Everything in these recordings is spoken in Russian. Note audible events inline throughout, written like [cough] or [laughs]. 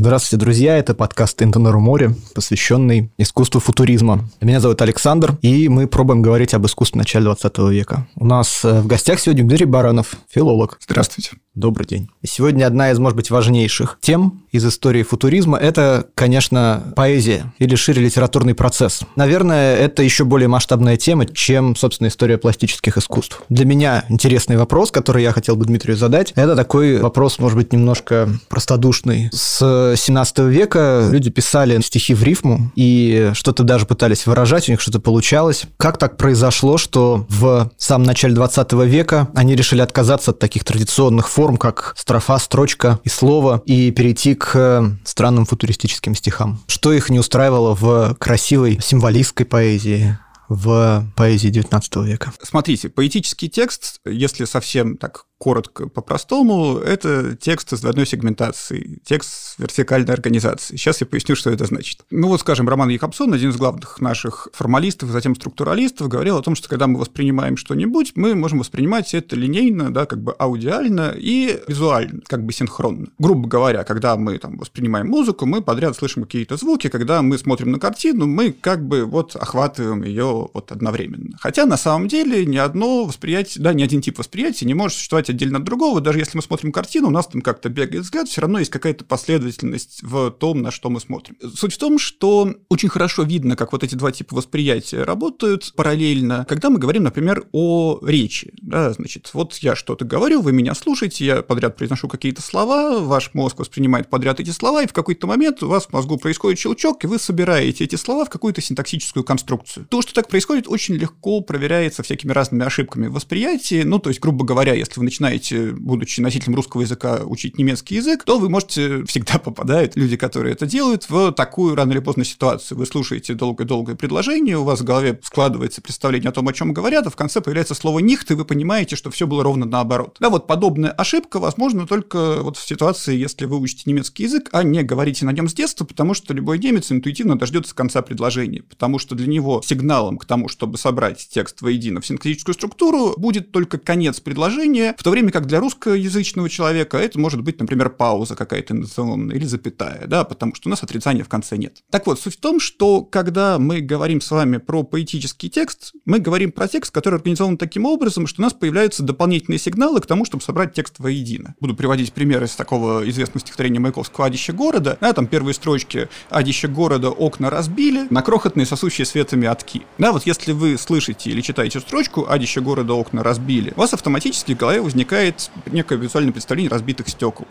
Здравствуйте, друзья. Это подкаст «Интонеру море», посвященный искусству футуризма. Меня зовут Александр, и мы пробуем говорить об искусстве начала 20 века. У нас э, в гостях сегодня Дмитрий Баранов, филолог. Здравствуйте. Добрый день. Сегодня одна из, может быть, важнейших тем из истории футуризма – это, конечно, поэзия или шире литературный процесс. Наверное, это еще более масштабная тема, чем, собственно, история пластических искусств. Для меня интересный вопрос, который я хотел бы Дмитрию задать, это такой вопрос, может быть, немножко простодушный. С 17 века люди писали стихи в рифму и что-то даже пытались выражать, у них что-то получалось. Как так произошло, что в самом начале 20 века они решили отказаться от таких традиционных форм как строфа, строчка и слово, и перейти к странным футуристическим стихам. Что их не устраивало в красивой символистской поэзии, в поэзии XIX века. Смотрите, поэтический текст, если совсем так коротко, по-простому, это текст с двойной сегментацией, текст вертикальной организацией. Сейчас я поясню, что это значит. Ну вот, скажем, Роман Якобсон, один из главных наших формалистов, затем структуралистов, говорил о том, что когда мы воспринимаем что-нибудь, мы можем воспринимать это линейно, да, как бы аудиально и визуально, как бы синхронно. Грубо говоря, когда мы там воспринимаем музыку, мы подряд слышим какие-то звуки, когда мы смотрим на картину, мы как бы вот охватываем ее вот одновременно. Хотя на самом деле ни одно восприятие, да, ни один тип восприятия не может существовать отдельно от другого. Даже если мы смотрим картину, у нас там как-то бегает взгляд, все равно есть какая-то последовательность в том, на что мы смотрим. Суть в том, что очень хорошо видно, как вот эти два типа восприятия работают параллельно, когда мы говорим, например, о речи. Да, значит, вот я что-то говорю, вы меня слушаете, я подряд произношу какие-то слова, ваш мозг воспринимает подряд эти слова, и в какой-то момент у вас в мозгу происходит щелчок, и вы собираете эти слова в какую-то синтаксическую конструкцию. То, что так происходит, очень легко проверяется всякими разными ошибками в восприятии. Ну, то есть, грубо говоря, если вы начинаете начинаете, будучи носителем русского языка, учить немецкий язык, то вы можете, всегда попадают люди, которые это делают, в такую рано или поздно ситуацию. Вы слушаете долгое-долгое предложение, у вас в голове складывается представление о том, о чем говорят, а в конце появляется слово «нихт», и вы понимаете, что все было ровно наоборот. Да, вот подобная ошибка возможна только вот в ситуации, если вы учите немецкий язык, а не говорите на нем с детства, потому что любой немец интуитивно дождется конца предложения, потому что для него сигналом к тому, чтобы собрать текст воедино в синтетическую структуру, будет только конец предложения, в то время как для русскоязычного человека это может быть, например, пауза какая-то интонационная или запятая, да, потому что у нас отрицания в конце нет. Так вот, суть в том, что когда мы говорим с вами про поэтический текст, мы говорим про текст, который организован таким образом, что у нас появляются дополнительные сигналы к тому, чтобы собрать текст воедино. Буду приводить примеры из такого известного стихотворения Маяковского «Адище города». Да, там первые строчки «Адище города окна разбили, на крохотные сосущие светами отки». Да, вот если вы слышите или читаете строчку «Адище города окна разбили», у вас автоматически в голове возникает возникает некое визуальное представление разбитых стекол.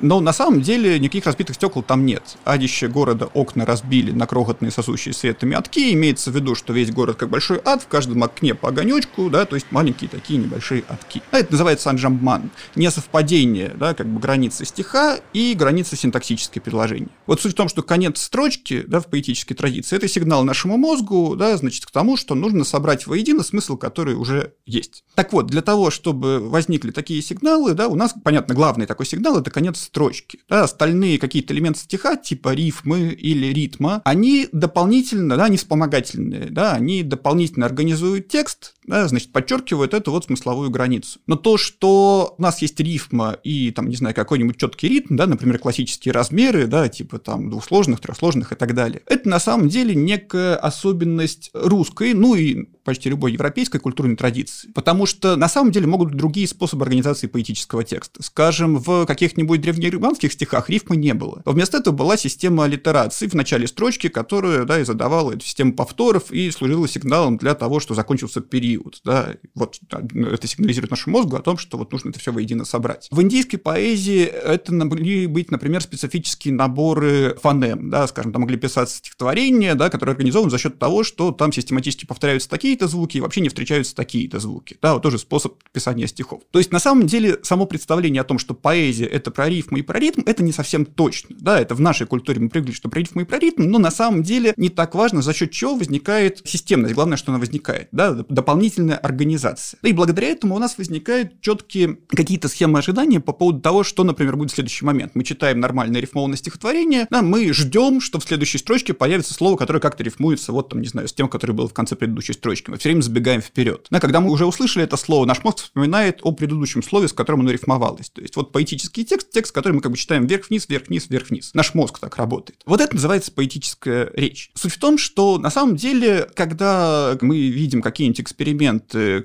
Но на самом деле никаких разбитых стекол там нет. Адище города окна разбили на крохотные сосущие светами отки. Имеется в виду, что весь город как большой ад, в каждом окне по огонечку, да, то есть маленькие такие небольшие отки. А это называется анджамбман. Несовпадение, да, как бы границы стиха и границы синтаксической предложения. Вот суть в том, что конец строчки, да, в поэтической традиции, это сигнал нашему мозгу, да, значит, к тому, что нужно собрать воедино смысл, который уже есть. Так вот, для того, чтобы возникли такие сигналы, да, у нас, понятно, главный такой сигнал – это конец строчки. Да, остальные какие-то элементы стиха, типа рифмы или ритма, они дополнительно, да, они вспомогательные, да, они дополнительно организуют текст, да, значит, подчеркивают эту вот смысловую границу. Но то, что у нас есть рифма и, там, не знаю, какой-нибудь четкий ритм, да, например, классические размеры, да, типа там двухсложных, трехсложных и так далее, это на самом деле некая особенность русской, ну и почти любой европейской культурной традиции. Потому что на самом деле могут быть другие способы организации поэтического текста. Скажем, в каких-нибудь древнериманских стихах рифмы не было. Вместо этого была система аллитерации в начале строчки, которая да, и задавала эту систему повторов и служила сигналом для того, что закончился период. Да. Вот это сигнализирует нашему мозгу о том, что вот нужно это все воедино собрать. В индийской поэзии это могли быть, например, специфические наборы фонем. Да, скажем, там могли писаться стихотворения, да, которые организованы за счет того, что там систематически повторяются такие такие-то звуки, и вообще не встречаются такие-то звуки. Да, вот тоже способ писания стихов. То есть, на самом деле, само представление о том, что поэзия – это про рифму и про ритм, это не совсем точно. Да, это в нашей культуре мы привыкли, что про рифму и про ритм, но на самом деле не так важно, за счет чего возникает системность. Главное, что она возникает. Да, дополнительно дополнительная организация. И благодаря этому у нас возникают четкие какие-то схемы ожидания по поводу того, что, например, будет в следующий момент. Мы читаем нормальное рифмованное стихотворение, да, мы ждем, что в следующей строчке появится слово, которое как-то рифмуется, вот там, не знаю, с тем, которое было в конце предыдущей строчки. Мы все время забегаем вперед. Да, когда мы уже услышали это слово, наш мозг вспоминает о предыдущем слове, с которым оно рифмовалось. То есть вот поэтический текст, текст, который мы как бы читаем вверх-вниз, вверх-вниз, вверх-вниз. Наш мозг так работает. Вот это называется поэтическая речь. Суть в том, что на самом деле, когда мы видим какие-нибудь эксперименты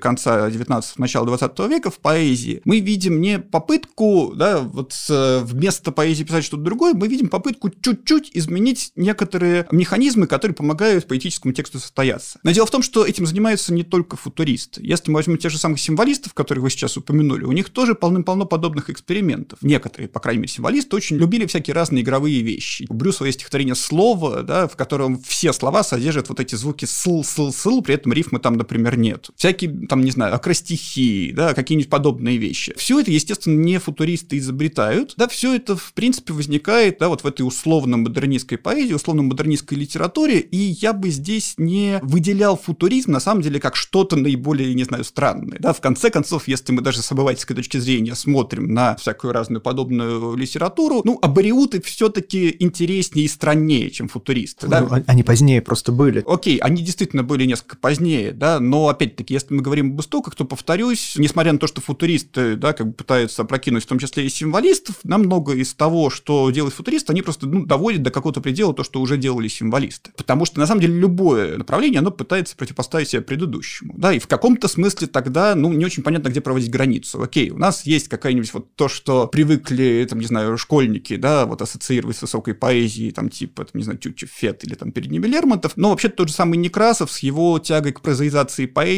конца 19 начала 20 века в поэзии, мы видим не попытку, да, вот вместо поэзии писать что-то другое, мы видим попытку чуть-чуть изменить некоторые механизмы, которые помогают поэтическому тексту состояться. Но дело в том, что этим занимаются не только футуристы. Если мы возьмем тех же самых символистов, которых вы сейчас упомянули, у них тоже полным-полно подобных экспериментов. Некоторые, по крайней мере, символисты очень любили всякие разные игровые вещи. У Брюсова есть стихотворение «Слово», да, в котором все слова содержат вот эти звуки «сл», «сл», «сл», при этом рифмы там, например, нет. Всякие, там, не знаю, акростихи, да, какие-нибудь подобные вещи. Все это, естественно, не футуристы изобретают, да, все это, в принципе, возникает, да, вот в этой условно-модернистской поэзии, условно-модернистской литературе, и я бы здесь не выделял футуризм, на самом деле, как что-то наиболее, не знаю, странное, да, в конце концов, если мы даже с обывательской точки зрения смотрим на всякую разную подобную литературу, ну, абориуты все-таки интереснее и страннее, чем футуристы, да. Ну, они позднее просто были. Окей, они действительно были несколько позднее, да, но, опять-таки, если мы говорим об истоках, то, повторюсь, несмотря на то, что футуристы, да, как бы пытаются опрокинуть в том числе и символистов, намного из того, что делают футуристы, они просто, ну, доводят до какого-то предела то, что уже делали символисты. Потому что, на самом деле, любое направление, оно пытается противопоставить себя предыдущему, да, и в каком-то смысле тогда, ну, не очень понятно, где проводить границу. Окей, у нас есть какая-нибудь вот то, что привыкли, там, не знаю, школьники, да, вот ассоциировать с высокой поэзией, там, типа, там, не знаю, Тютчев, Фет или там перед ними Лермонтов, но вообще тот же самый Некрасов с его тягой к прозаизации поэзии,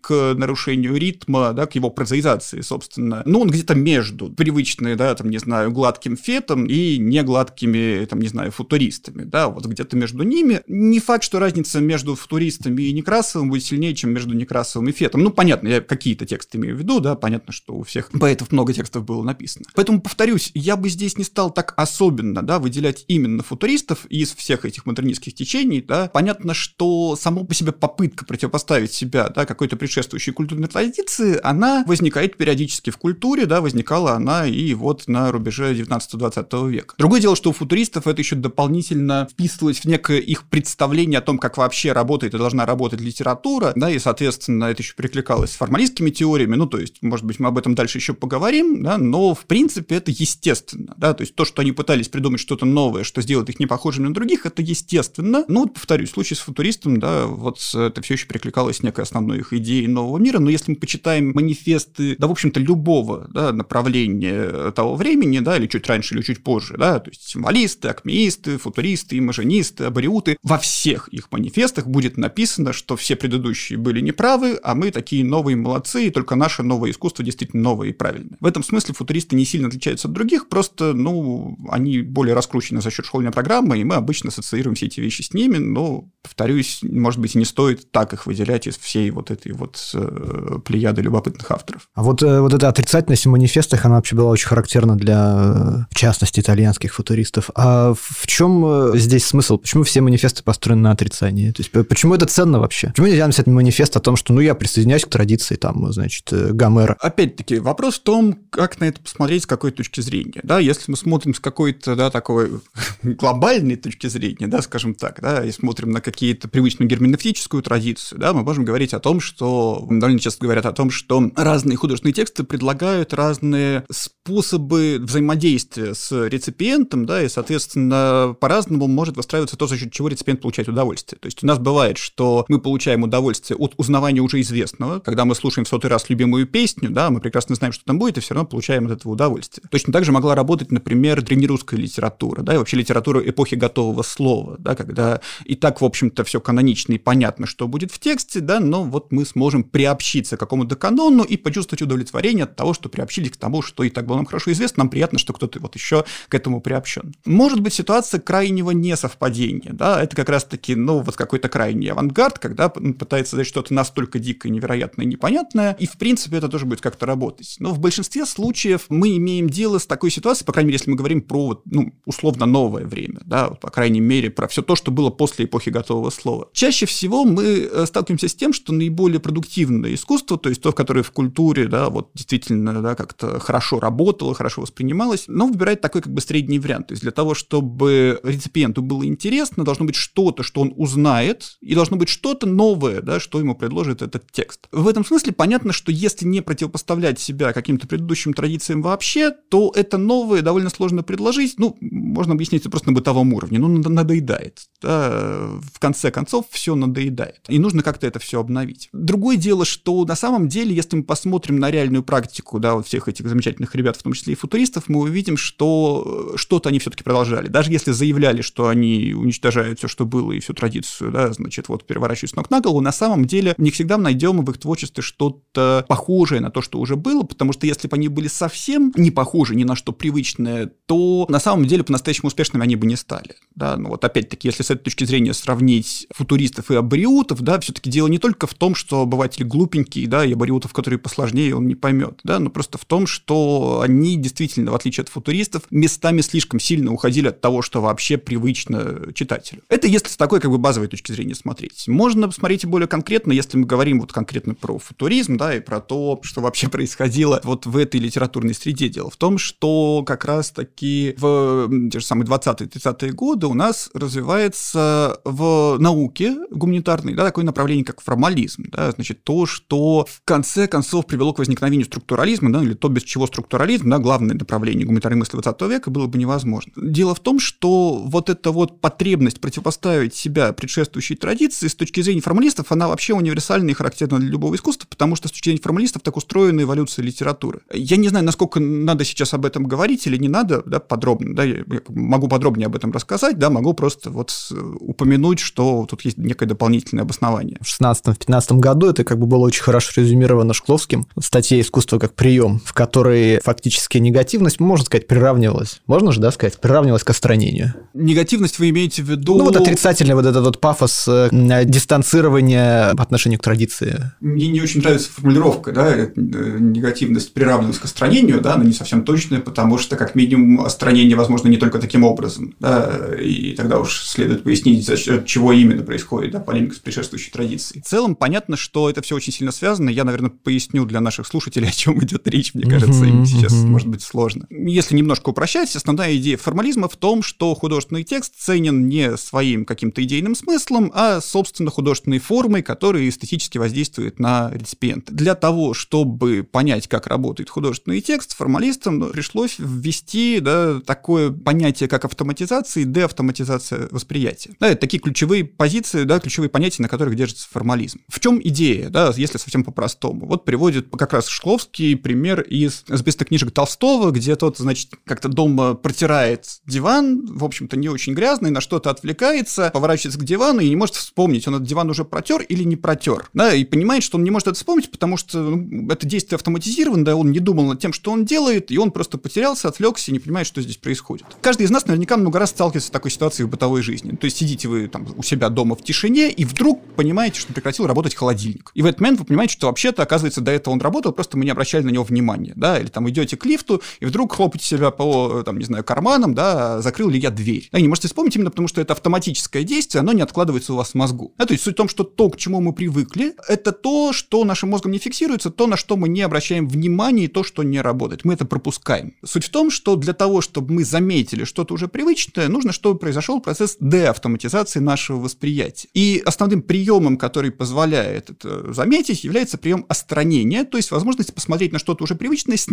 к нарушению ритма, да, к его прозаизации, собственно, ну, он где-то между привычной, да, там, не знаю, гладким Фетом и негладкими, там, не знаю, футуристами, да, вот где-то между ними. Не факт, что разница между футуристами и Некрасовым будет сильнее, чем между Некрасовым и Фетом. Ну, понятно, я какие-то тексты имею в виду, да, понятно, что у всех поэтов много текстов было написано. Поэтому, повторюсь, я бы здесь не стал так особенно, да, выделять именно футуристов из всех этих модернистских течений, да. Понятно, что само по себе попытка противопоставить себя, да, какой-то предшествующей культурной традиции, она возникает периодически в культуре, да, возникала она и вот на рубеже 19-20 века. Другое дело, что у футуристов это еще дополнительно вписывалось в некое их представление о том, как вообще работает и должна работать литература, да, и, соответственно, это еще перекликалось с формалистскими теориями, ну, то есть, может быть, мы об этом дальше еще поговорим, да, но, в принципе, это естественно, да, то есть то, что они пытались придумать что-то новое, что сделает их не похожими на других, это естественно. Ну, вот, повторюсь, в случае с футуристом, да, вот это все еще перекликалось с некой основной их идеей нового мира, но если мы почитаем манифесты, да, в общем-то, любого да, направления того времени, да, или чуть раньше, или чуть позже, да, то есть символисты, акмеисты, футуристы, имажинисты, абориуты, во всех их манифестах будет написано, что все предыдущие были неправы, а мы такие новые молодцы, и только наше новое искусство действительно новое и правильное. В этом смысле футуристы не сильно отличаются от других, просто, ну, они более раскручены за счет школьной программы, и мы обычно ассоциируем все эти вещи с ними, но, повторюсь, может быть, и не стоит так их выделять из всей вот этой вот э, плеяды любопытных авторов. А вот, э, вот эта отрицательность в манифестах, она вообще была очень характерна для, в частности, итальянских футуристов. А в чем э, здесь смысл? Почему все манифесты построены на отрицании? То есть почему это ценно вообще? Почему нельзя написать манифест о том, что ну я присоединяюсь к традиции там, значит, э, Гомера? Опять-таки, вопрос в том, как на это посмотреть с какой точки зрения. Да, если мы смотрим с какой-то, да, такой [laughs] глобальной точки зрения, да, скажем так, да, и смотрим на какие-то привычную герменевтическую традицию, да, мы можем говорить о том, что довольно часто говорят о том, что разные художественные тексты предлагают разные способы взаимодействия с реципиентом, да, и, соответственно, по-разному может выстраиваться то, за счет чего реципиент получает удовольствие. То есть у нас бывает, что мы получаем удовольствие от узнавания уже известного, когда мы слушаем в сотый раз любимую песню, да, мы прекрасно знаем, что там будет, и все равно получаем от этого удовольствие. Точно так же могла работать, например, древнерусская литература, да, и вообще литература эпохи готового слова, да, когда и так, в общем-то, все канонично и понятно, что будет в тексте, да, но вот мы сможем приобщиться к какому-то канону и почувствовать удовлетворение от того, что приобщились к тому, что и так было нам хорошо известно, нам приятно, что кто-то вот еще к этому приобщен. Может быть ситуация крайнего несовпадения, да, это как раз-таки, ну, вот какой-то крайний авангард, когда пытается дать что-то настолько дикое, невероятное, непонятное, и, в принципе, это тоже будет как-то работать. Но в большинстве случаев мы имеем дело с такой ситуацией, по крайней мере, если мы говорим про, ну, условно новое время, да, по крайней мере, про все то, что было после эпохи готового слова. Чаще всего мы э, сталкиваемся с тем, что наиболее продуктивное искусство, то есть то, в которое в культуре, да, вот действительно, да, как-то хорошо работало, хорошо воспринималось, но выбирает такой как бы средний вариант. То есть для того, чтобы реципиенту было интересно, должно быть что-то, что он узнает, и должно быть что-то новое, да, что ему предложит этот текст. В этом смысле понятно, что если не противопоставлять себя каким-то предыдущим традициям вообще, то это новое довольно сложно предложить. Ну, можно объяснить это просто на бытовом уровне. Ну, надоедает. Да, в конце концов, все надоедает. И нужно как-то это все обновить. Другое дело, что на самом деле, если мы посмотрим на реальную практику, да, вот всех этих замечательных ребят, в том числе и футуристов, мы увидим, что что-то они все-таки продолжали. Даже если заявляли, что они уничтожают все, что было, и всю традицию, да, значит, вот переворачивают с ног на голову, на самом деле не всегда найдем в их творчестве что-то похожее на то, что уже было, потому что если бы они были совсем не похожи ни на что привычное, то на самом деле по-настоящему успешными они бы не стали. Да? Ну вот опять-таки, если с этой точки зрения сравнить футуристов и абориутов, да, все-таки дело не только в том, что обыватель глупенький, да, и абориутов, которые посложнее, он не поймет, да, но просто в том, что они действительно, в отличие от футуристов, местами слишком сильно уходили от того, что вообще привычно читателю. Это если с такой как бы базовой точки зрения смотреть. Можно посмотреть более конкретно, если мы говорим вот конкретно про футуризм, да, и про то, что вообще [laughs] происходило вот в этой литературной среде. Дело в том, что как раз-таки в те же самые 20-30-е годы у нас развивается в науке гуманитарной, да, такое направление, как формализм, да, значит, то, что в конце концов привело к возникновению структурализма, да, или то, без чего структурализм, да, главное направление гуманитарной мысли 20 века, было бы невозможно. Дело в том, что вот эта вот потребность противопоставить себя предшествующей традиции с точки зрения формалистов, она вообще универсальна и характерна для любого искусства, потому что с точки зрения формалистов так устроена эволюция литературы. Я не знаю, насколько надо сейчас об этом говорить или не надо, да, подробно, да, я могу подробнее об этом рассказать, да, могу просто вот упомянуть, что тут есть некое дополнительное обоснование. В 16-15 году это как бы было очень хорошо резюмировано Шкловским в статье «Искусство как прием», в которой фактически негативность, можно сказать, приравнивалась. Можно же, да, сказать? Приравнивалась к остранению. Негативность вы имеете в виду... Ну, вот отрицательный вот этот вот пафос э, дистанцирования по отношению к традиции. Мне не очень нравится формулировка, да, э, негативность приравнивалась к остранению, да, она не совсем точная, потому что, как минимум, остранение возможно не только таким образом, да, и тогда уж следует пояснить, за счет чего именно происходит, да, полемика с предшествующей традицией. В целом, понятно, что это все очень сильно связано, я, наверное, поясню для наших слушателей, о чем идет речь, мне кажется, им сейчас может быть сложно. Если немножко упрощать, основная идея формализма в том, что художественный текст ценен не своим каким-то идейным смыслом, а, собственно, художественной формой, которая эстетически воздействует на реципиента. Для того, чтобы понять, как работает художественный текст, формалистам пришлось ввести да, такое понятие, как автоматизация и деавтоматизация восприятия. Да, это такие ключевые позиции, да, ключевые понятия, на которых держится формализм. В чем идея, да, если совсем по-простому? Вот приводит как раз Шкловский пример из списка книжек Толстого, где тот, значит, как-то дома протирает диван, в общем-то, не очень грязный, на что-то отвлекается, поворачивается к дивану и не может вспомнить, он этот диван уже протер или не протер. Да, и понимает, что он не может это вспомнить, потому что ну, это действие автоматизировано, да, он не думал над тем, что он делает, и он просто потерялся, отвлекся и не понимает, что здесь происходит. Каждый из нас наверняка много раз сталкивается с такой ситуацией в бытовой жизни. То есть сидите вы там у себя дома в тишине, и вдруг понимаете, что прекратил работать холодильник. И в этот момент вы понимаете, что вообще-то, оказывается, до этого он работал, просто мы не обращали на него внимания, да, или там идете к лифту, и вдруг хлопаете себя по, там, не знаю, карманам, да, закрыл ли я дверь. Да, не можете вспомнить именно потому, что это автоматическое действие, оно не откладывается у вас в мозгу. Да, то есть суть в том, что то, к чему мы привыкли, это то, что нашим мозгом не фиксируется, то, на что мы не обращаем внимания, и то, что не работает. Мы это пропускаем. Суть в том, что для того, чтобы мы заметили что-то уже привычное, нужно, чтобы произошел процесс деавтоматизации нашего восприятия. И основным приемом, который позволяет это заметить, является прием остранения, то есть возможность посмотреть на что-то уже привычное с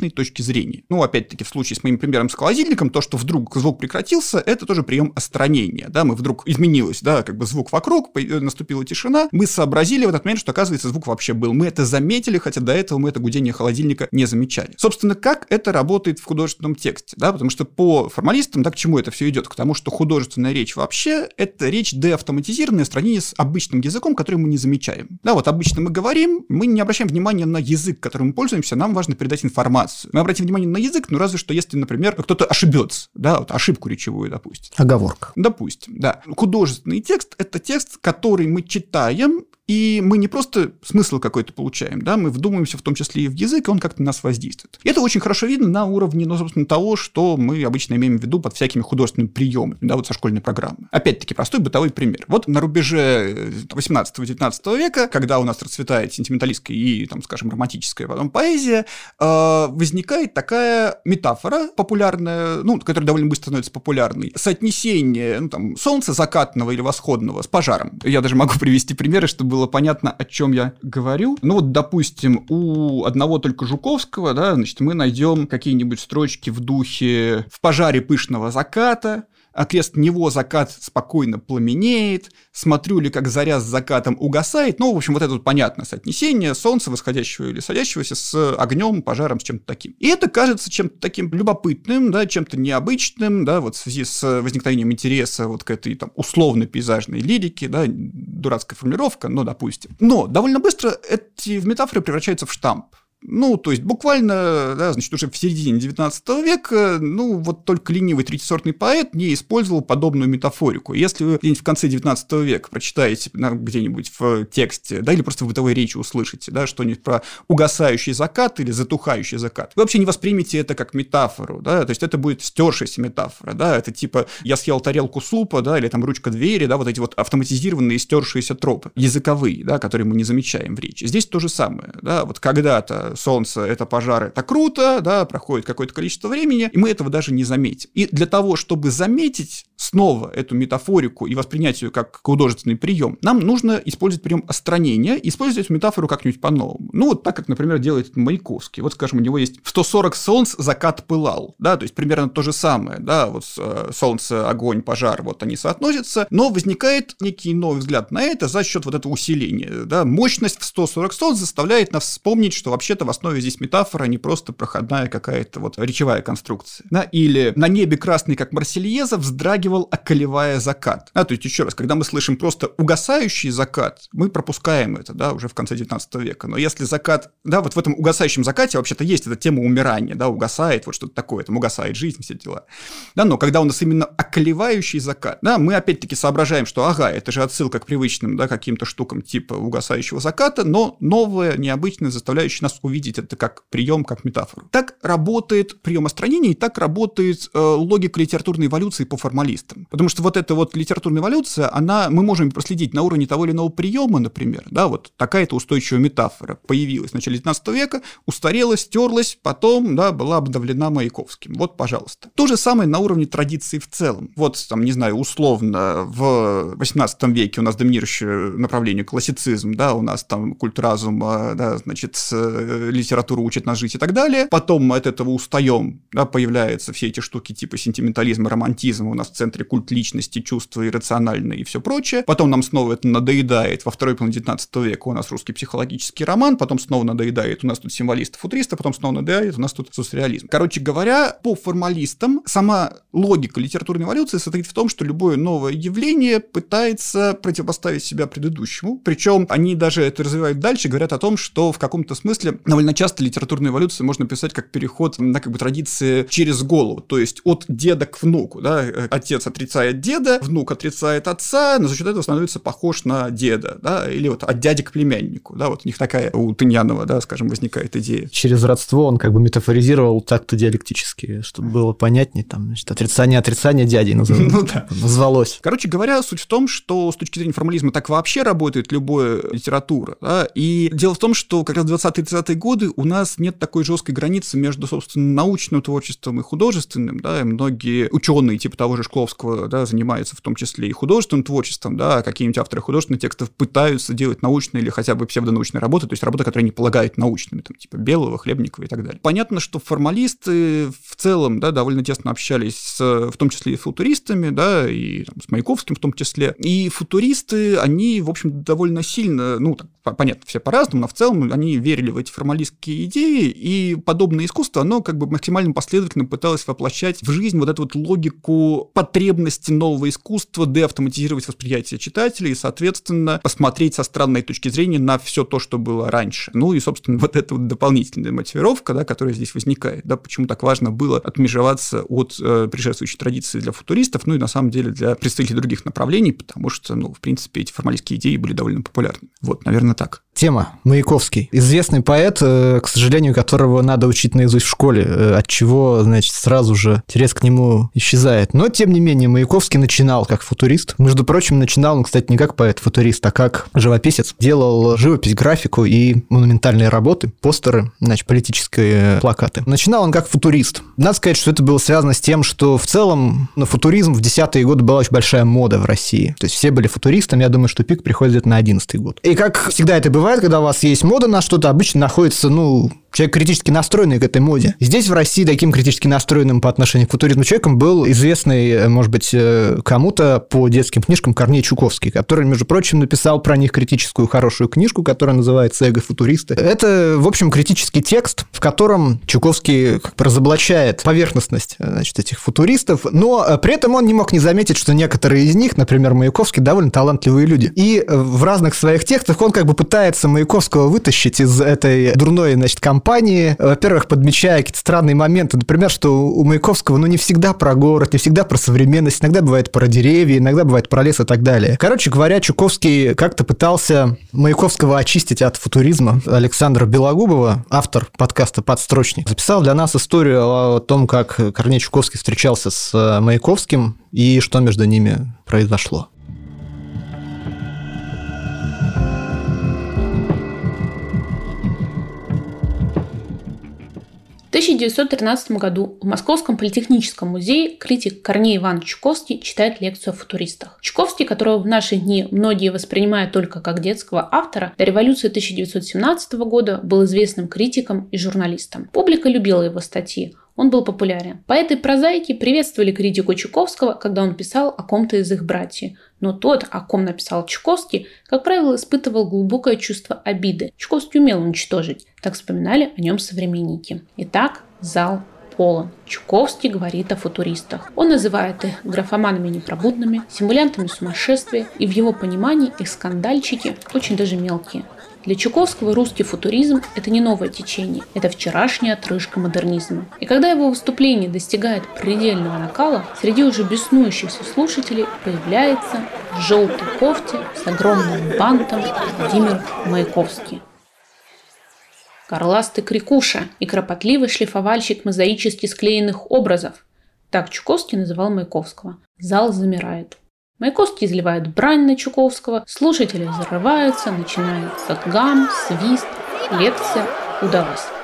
необычной точки зрения. Ну, опять-таки, в случае с моим примером с холодильником, то, что вдруг звук прекратился, это тоже прием остранения, да, мы вдруг изменилось, да, как бы звук вокруг, наступила тишина, мы сообразили в этот момент, что, оказывается, звук вообще был. Мы это заметили, хотя до этого мы это гудение холодильника не замечали. Собственно, как это работает в художественном тексте, да, потому что по формалистам, да, к чему это все идет? К тому, что художественная речь вообще — это речь деавтоматизированная в сравнении с обычным языком, который мы не замечаем. Да, вот обычно мы говорим, мы не обращаем внимания на язык, которым мы пользуемся, нам важно передать информацию информацию. Мы обратим внимание на язык, ну разве что если, например, кто-то ошибется, да, вот ошибку речевую, допустим. Оговорка. Допустим, да. Художественный текст – это текст, который мы читаем и мы не просто смысл какой-то получаем, да, мы вдумываемся в том числе и в язык, и он как-то нас воздействует. Это очень хорошо видно на уровне, ну, собственно, того, что мы обычно имеем в виду под всякими художественными приемами, да, вот со школьной программы. Опять-таки, простой бытовой пример. Вот на рубеже 18-19 э, века, когда у нас расцветает сентименталистская и, там, скажем, романтическая потом поэзия, э, возникает такая метафора популярная, ну, которая довольно быстро становится популярной, соотнесение, ну, там, солнца закатного или восходного с пожаром. Я даже могу привести примеры, чтобы было было понятно, о чем я говорю. Ну вот, допустим, у одного только Жуковского, да, значит, мы найдем какие-нибудь строчки в духе «В пожаре пышного заката», окрест него закат спокойно пламенеет, смотрю ли, как заря с закатом угасает. Ну, в общем, вот это вот понятное соотнесение солнца, восходящего или садящегося с огнем, пожаром, с чем-то таким. И это кажется чем-то таким любопытным, да, чем-то необычным, да, вот в связи с возникновением интереса вот к этой там условной пейзажной лирике, да, дурацкая формулировка, но допустим. Но довольно быстро эти метафоры превращаются в штамп. Ну, то есть буквально, да, значит, уже в середине 19 века, ну, вот только ленивый третьесортный поэт не использовал подобную метафорику. Если вы где-нибудь в конце 19 века прочитаете где-нибудь в тексте, да, или просто в бытовой речи услышите, да, что-нибудь про угасающий закат или затухающий закат, вы вообще не воспримете это как метафору, да, то есть это будет стершаяся метафора, да, это типа «я съел тарелку супа», да, или там «ручка двери», да, вот эти вот автоматизированные стершиеся тропы, языковые, да, которые мы не замечаем в речи. Здесь то же самое, да, вот когда-то Солнце — это пожар, это круто, да, проходит какое-то количество времени, и мы этого даже не заметим. И для того, чтобы заметить снова эту метафорику и воспринять ее как художественный прием, нам нужно использовать прием остранения использовать эту метафору как-нибудь по-новому. Ну, вот так, как, например, делает Маяковский. Вот, скажем, у него есть в 140 солнц закат пылал, да, то есть примерно то же самое, да, вот э, солнце, огонь, пожар, вот они соотносятся, но возникает некий новый взгляд на это за счет вот этого усиления, да, мощность в 140 солнц заставляет нас вспомнить, что вообще-то в основе здесь метафора, не просто проходная какая-то вот речевая конструкция. Да? Или «на небе красный, как Марсельеза, вздрагивал, околевая закат». Да, то есть, еще раз, когда мы слышим просто угасающий закат, мы пропускаем это, да, уже в конце 19 века. Но если закат, да, вот в этом угасающем закате вообще-то есть эта тема умирания, да, угасает, вот что-то такое, там угасает жизнь, все дела. Да, но когда у нас именно околевающий закат, да, мы опять-таки соображаем, что, ага, это же отсылка к привычным, да, каким-то штукам типа угасающего заката, но новое, необычное, заставляющее нас увидеть видеть это как прием, как метафору. Так работает прием остранения, и так работает э, логика литературной эволюции по формалистам. Потому что вот эта вот литературная эволюция, она, мы можем проследить на уровне того или иного приема, например, да, вот такая-то устойчивая метафора появилась в начале 19 века, устарела, стерлась, потом, да, была обновлена Маяковским. Вот, пожалуйста. То же самое на уровне традиции в целом. Вот, там, не знаю, условно, в 18 веке у нас доминирующее направление классицизм, да, у нас там культ разума, да, значит, литература учит нас жить и так далее. Потом мы от этого устаем, да, появляются все эти штуки типа сентиментализма, романтизма, у нас в центре культ личности, чувства иррациональные и все прочее. Потом нам снова это надоедает. Во второй половине 19 века у нас русский психологический роман, потом снова надоедает, у нас тут символисты, футуристы, потом снова надоедает, у нас тут соцреализм. Короче говоря, по формалистам сама логика литературной эволюции состоит в том, что любое новое явление пытается противопоставить себя предыдущему, причем они даже это развивают дальше, говорят о том, что в каком-то смысле довольно часто литературную эволюцию можно писать как переход на как бы традиции через голову, то есть от деда к внуку, да, э, отец отрицает деда, внук отрицает отца, но за счет этого становится похож на деда, да, или вот от дяди к племяннику, да, вот у них такая у Тыньянова, да, скажем, возникает идея. Через родство он как бы метафоризировал так-то диалектически, чтобы было понятнее, там, значит, отрицание отрицание дяди [laughs] ну, да. назвалось. Короче говоря, суть в том, что с точки зрения формализма так вообще работает любая литература, да, и дело в том, что как раз 20-30-е годы у нас нет такой жесткой границы между, собственно, научным творчеством и художественным, да, и многие ученые типа того же Шкловского, да, занимаются в том числе и художественным творчеством, да, а какие-нибудь авторы художественных текстов пытаются делать научные или хотя бы псевдонаучные работы, то есть работы, которые не полагают научными, там, типа Белого, Хлебникова и так далее. Понятно, что формалисты в целом, да, довольно тесно общались с, в том числе и футуристами, да, и там, с Маяковским в том числе, и футуристы, они, в общем, довольно сильно, ну, так, понятно, все по-разному, но в целом они верили в эти формалистские идеи, и подобное искусство, оно как бы максимально последовательно пыталось воплощать в жизнь вот эту вот логику под потребности нового искусства деавтоматизировать восприятие читателей и, соответственно, посмотреть со странной точки зрения на все то, что было раньше. Ну и, собственно, [laughs] вот эта вот дополнительная мотивировка, да, которая здесь возникает, да, почему так важно было отмежеваться от э, предшествующей традиции для футуристов, ну и на самом деле для представителей других направлений, потому что, ну, в принципе, эти формалистские идеи были довольно популярны. Вот, наверное, так. Тема. Маяковский. Известный поэт, э, к сожалению, которого надо учить наизусть в школе, э, от чего, значит, сразу же интерес к нему исчезает. Но, тем не менее, Маяковский начинал как футурист. Между прочим, начинал он, кстати, не как поэт-футурист, а как живописец. Делал живопись, графику и монументальные работы, постеры, значит, политические плакаты. Начинал он как футурист. Надо сказать, что это было связано с тем, что в целом на футуризм в десятые годы была очень большая мода в России. То есть все были футуристами, я думаю, что пик приходит на одиннадцатый год. И как всегда это бывает, бывает, когда у вас есть мода на что-то, обычно находится, ну, человек критически настроенный к этой моде. Здесь в России таким критически настроенным по отношению к футуризму человеком был известный, э, может быть, э, кому-то по детским книжкам Корней Чуковский, который, между прочим, написал про них критическую хорошую книжку, которая называется «Эго-футуристы». Это, в общем, критический текст, в котором Чуковский как бы разоблачает поверхностность значит, этих футуристов, но э, при этом он не мог не заметить, что некоторые из них, например, Маяковский, довольно талантливые люди. И в разных своих текстах он как бы пытается Маяковского вытащить из этой дурной, значит, компании компании, во-первых, подмечая какие-то странные моменты, например, что у Маяковского, ну, не всегда про город, не всегда про современность, иногда бывает про деревья, иногда бывает про лес и так далее. Короче говоря, Чуковский как-то пытался Маяковского очистить от футуризма. Александр Белогубова, автор подкаста «Подстрочник», записал для нас историю о том, как Корней Чуковский встречался с Маяковским и что между ними произошло. 1913 году в Московском политехническом музее критик Корней Иванович Чуковский читает лекцию о футуристах. Чуковский, которого в наши дни многие воспринимают только как детского автора, до революции 1917 года был известным критиком и журналистом. Публика любила его статьи, он был популярен. Поэты и прозаики приветствовали критику Чуковского, когда он писал о ком-то из их братьев. Но тот, о ком написал Чуковский, как правило, испытывал глубокое чувство обиды. Чуковский умел уничтожить. Так вспоминали о нем современники. Итак, зал полон. Чуковский говорит о футуристах. Он называет их графоманами непробудными, симулянтами сумасшествия, и в его понимании их скандальчики очень даже мелкие. Для Чуковского русский футуризм – это не новое течение, это вчерашняя отрыжка модернизма. И когда его выступление достигает предельного накала, среди уже беснующихся слушателей появляется в желтой кофте с огромным бантом Владимир Маяковский. Горластый крикуша и кропотливый шлифовальщик мозаически склеенных образов. Так Чуковский называл Маяковского. Зал замирает. Маяковский изливает брань на Чуковского, слушатели взрываются, начинается гам, свист, лекция удалась.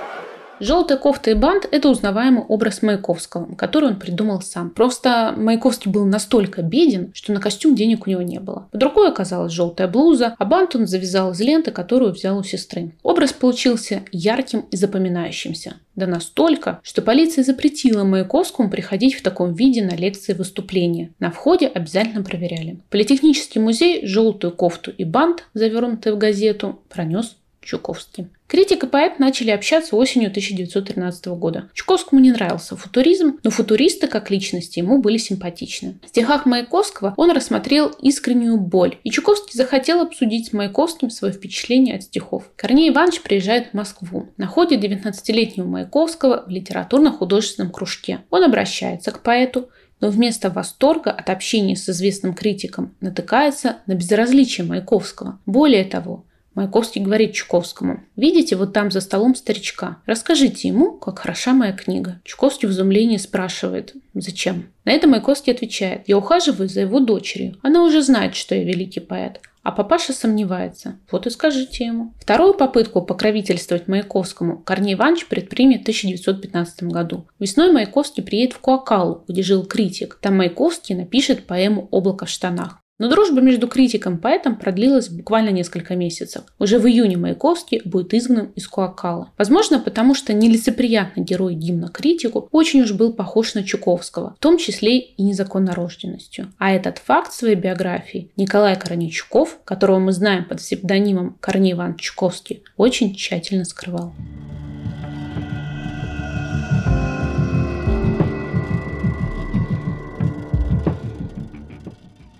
Желтая кофта и бант – это узнаваемый образ Маяковского, который он придумал сам. Просто Маяковский был настолько беден, что на костюм денег у него не было. Под рукой оказалась желтая блуза, а бант он завязал из ленты, которую взял у сестры. Образ получился ярким и запоминающимся. Да настолько, что полиция запретила Маяковскому приходить в таком виде на лекции выступления. На входе обязательно проверяли. Политехнический музей желтую кофту и бант, завернутый в газету, пронес Чуковский. Критик и поэт начали общаться осенью 1913 года. Чуковскому не нравился футуризм, но футуристы как личности ему были симпатичны. В стихах Маяковского он рассмотрел искреннюю боль, и Чуковский захотел обсудить с Маяковским свои впечатления от стихов. Корней Иванович приезжает в Москву, находит 19-летнего Маяковского в литературно-художественном кружке. Он обращается к поэту, но вместо восторга от общения с известным критиком натыкается на безразличие Маяковского. Более того, Маяковский говорит Чуковскому. «Видите, вот там за столом старичка. Расскажите ему, как хороша моя книга». Чуковский в изумлении спрашивает. «Зачем?» На это Маяковский отвечает. «Я ухаживаю за его дочерью. Она уже знает, что я великий поэт. А папаша сомневается. Вот и скажите ему. Вторую попытку покровительствовать Маяковскому Корней Иванович предпримет в 1915 году. Весной Маяковский приедет в Куакалу, где жил критик. Там Маяковский напишет поэму «Облако в штанах». Но дружба между критиком и поэтом продлилась буквально несколько месяцев. Уже в июне Маяковский будет изгнан из Куакала. Возможно, потому что нелицеприятный герой гимна критику очень уж был похож на Чуковского, в том числе и незаконнорожденностью. А этот факт своей биографии Николай Корнейчуков, которого мы знаем под псевдонимом Корней Иван Чуковский, очень тщательно скрывал.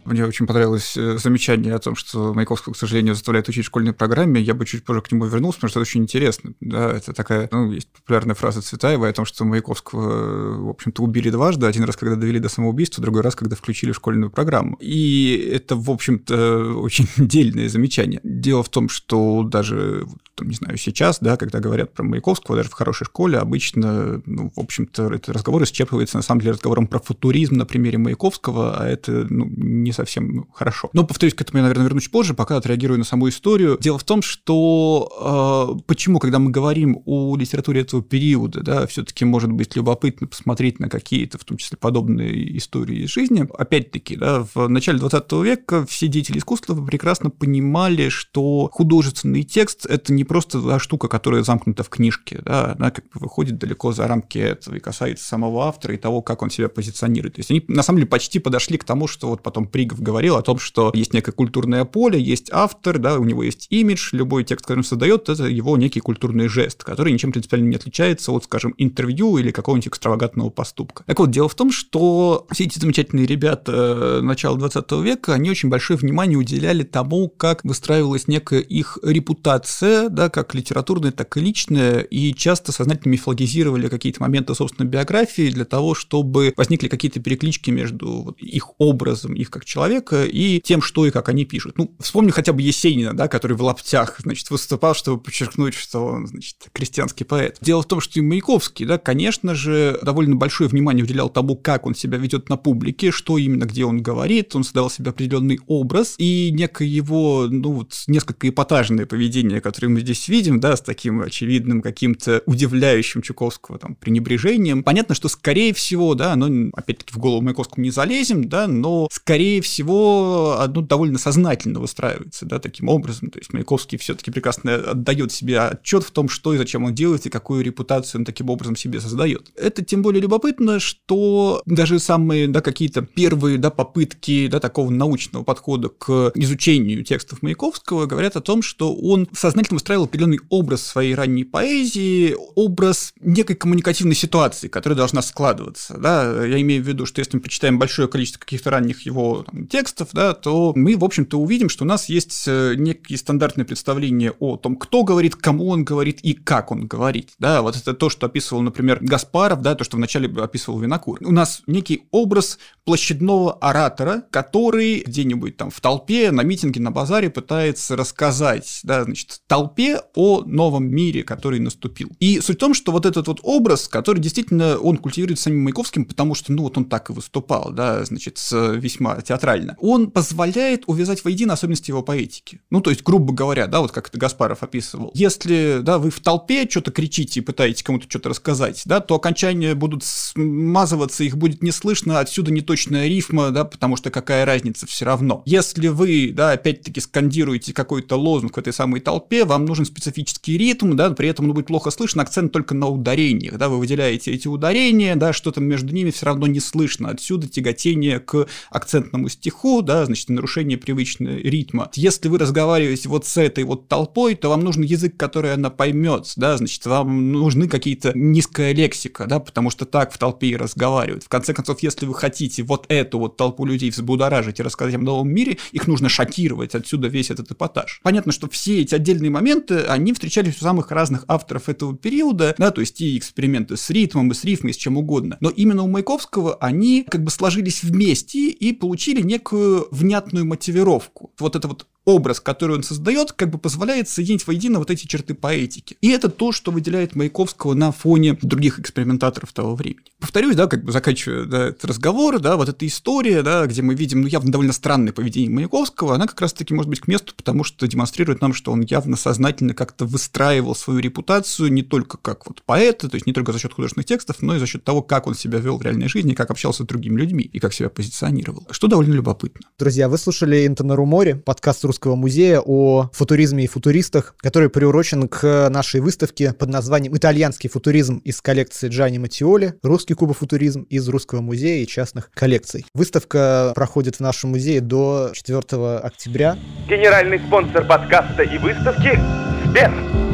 Мне очень понравилось э, замечание о том, что Маяковского, к сожалению, заставляет учить в школьной программе. Я бы чуть позже к нему вернулся, потому что это очень интересно. Да, это такая, ну, есть популярная фраза Цветаева о том, что Маяковского, в общем-то, убили дважды. Один раз, когда довели до самоубийства, другой раз, когда включили в школьную программу. И это, в общем-то, [laughs] очень дельное замечание. Дело в том, что даже, там, не знаю, сейчас, да, когда говорят про Маяковского, даже в хорошей школе, обычно, ну, в общем-то, этот разговор исчерпывается, на самом деле, разговором про футуризм на примере Маяковского, а это, ну, не совсем хорошо. Но, повторюсь, к этому я, наверное, вернусь позже, пока отреагирую на саму историю. Дело в том, что э, почему, когда мы говорим о литературе этого периода, да, все-таки может быть любопытно посмотреть на какие-то, в том числе, подобные истории из жизни. Опять-таки, да, в начале 20 века все деятели искусства прекрасно понимали, что художественный текст – это не просто да, штука, которая замкнута в книжке, да, она как бы выходит далеко за рамки этого и касается самого автора и того, как он себя позиционирует. То есть они, на самом деле, почти подошли к тому, что вот потом Пригов говорил о том, что есть некое культурное поле, есть автор, да, у него есть имидж, любой текст, который он создает, это его некий культурный жест, который ничем принципиально не отличается от, скажем, интервью или какого-нибудь экстравагантного поступка. Так вот, дело в том, что все эти замечательные ребята э, начала 20 века, они очень большое внимание уделяли тому, как выстраивалась некая их репутация, да, как литературная, так и личная, и часто сознательно мифологизировали какие-то моменты собственной биографии для того, чтобы возникли какие-то переклички между вот их образом, их как человека, и тем, что и как они пишут. Ну, вспомню хотя бы Есенина, да, который в лаптях, значит, выступал, чтобы подчеркнуть, что он, значит, крестьянский поэт. Дело в том, что и Маяковский, да, конечно же, довольно большое внимание уделял тому, как он себя ведет на публике, что именно, где он говорит, он создавал себе определенный образ, и некое его, ну, вот, несколько эпатажное поведение, которое мы здесь видим, да, с таким очевидным каким-то удивляющим Чуковского там пренебрежением. Понятно, что, скорее всего, да, оно, опять-таки, в голову Маяковскому не залезем, да, но, скорее всего, оно довольно сознательно выстраивается, да, таким образом. То есть Маяковский все-таки прекрасно отдает себе отчет в том, что и зачем он делает, и какую репутацию он таким образом себе создает. Это тем более любопытно, что даже самые, да, какие-то первые, да, попытки, да, такого научного подхода к изучению текстов Маяковского говорят о том, что он сознательно устраивал определенный образ своей ранней поэзии, образ некой коммуникативной ситуации, которая должна складываться, да, я имею в виду, что если мы почитаем большое количество каких-то ранних его там, текстов, да, то мы, в общем-то, увидим, что у нас есть э, некие стандартные представления о том, кто говорит, кому он говорит и как он говорит, да, вот это то, что описывал, например, Гаспаров, да, то, что вначале описывал Винокур. У нас некий образ площадного оратора, который где-нибудь там в толпе, на митинге, на базаре пытается рассказать, да, значит, толпе о новом мире, который наступил. И суть в том, что вот этот вот образ, который действительно он культивирует самим Маяковским, потому что, ну, вот он так и выступал, да, значит, весьма театрально, он позволяет увязать воедино особенности его поэтики. Ну, то есть, грубо говоря, да, вот как это Гаспаров описывал, если, да, вы в толпе что-то кричите и пытаетесь кому-то что-то рассказать, да, то окончания будут смазываться, их будет не слышно, отсюда неточная рифма, да, потому что какая разница все равно. Если вы, да, опять-таки скандируете какой-то лозунг в этой самой толпе, вам нужен специфический ритм, да, при этом он будет плохо слышно, акцент только на ударениях, да, вы выделяете эти ударения, да, что-то между ними все равно не слышно, отсюда тяготение к акцентному стиху, да, значит, нарушение привычного ритма. Если вы разговариваете вот с этой вот толпой, то вам нужен язык, который она поймет, да, значит, вам нужны какие-то низкая лексика, да, потому что так в толпе и разговаривают. В конце концов, если вы хотите вот эту вот толпу людей взбудоражить и рассказать о новом мире, их нужно шокировать, отсюда весь этот эпатаж. Понятно, что все эти отдельные моменты, они встречались у самых разных авторов этого периода, да, то есть и эксперименты с ритмом, и с рифмой, и с чем угодно. Но именно у Маяковского они как бы сложились вместе и получили некую внятную мотивировку. Вот это вот образ, который он создает, как бы позволяет соединить воедино вот эти черты поэтики. И это то, что выделяет Маяковского на фоне других экспериментаторов того времени. Повторюсь, да, как бы заканчивая да, этот разговор, да, вот эта история, да, где мы видим, ну, явно довольно странное поведение Маяковского, она как раз-таки может быть к месту, потому что демонстрирует нам, что он явно сознательно как-то выстраивал свою репутацию не только как вот поэта, то есть не только за счет художественных текстов, но и за счет того, как он себя вел в реальной жизни, как общался с другими людьми и как себя позиционировал, что довольно любопытно. Друзья, вы слушали Интона Румори, подкаст Русского музея о футуризме и футуристах, который приурочен к нашей выставке под названием «Итальянский футуризм» из коллекции Джани Матиоли, «Русский кубофутуризм» из Русского музея и частных коллекций. Выставка проходит в нашем музее до 4 октября. Генеральный спонсор подкаста и выставки – Сбер.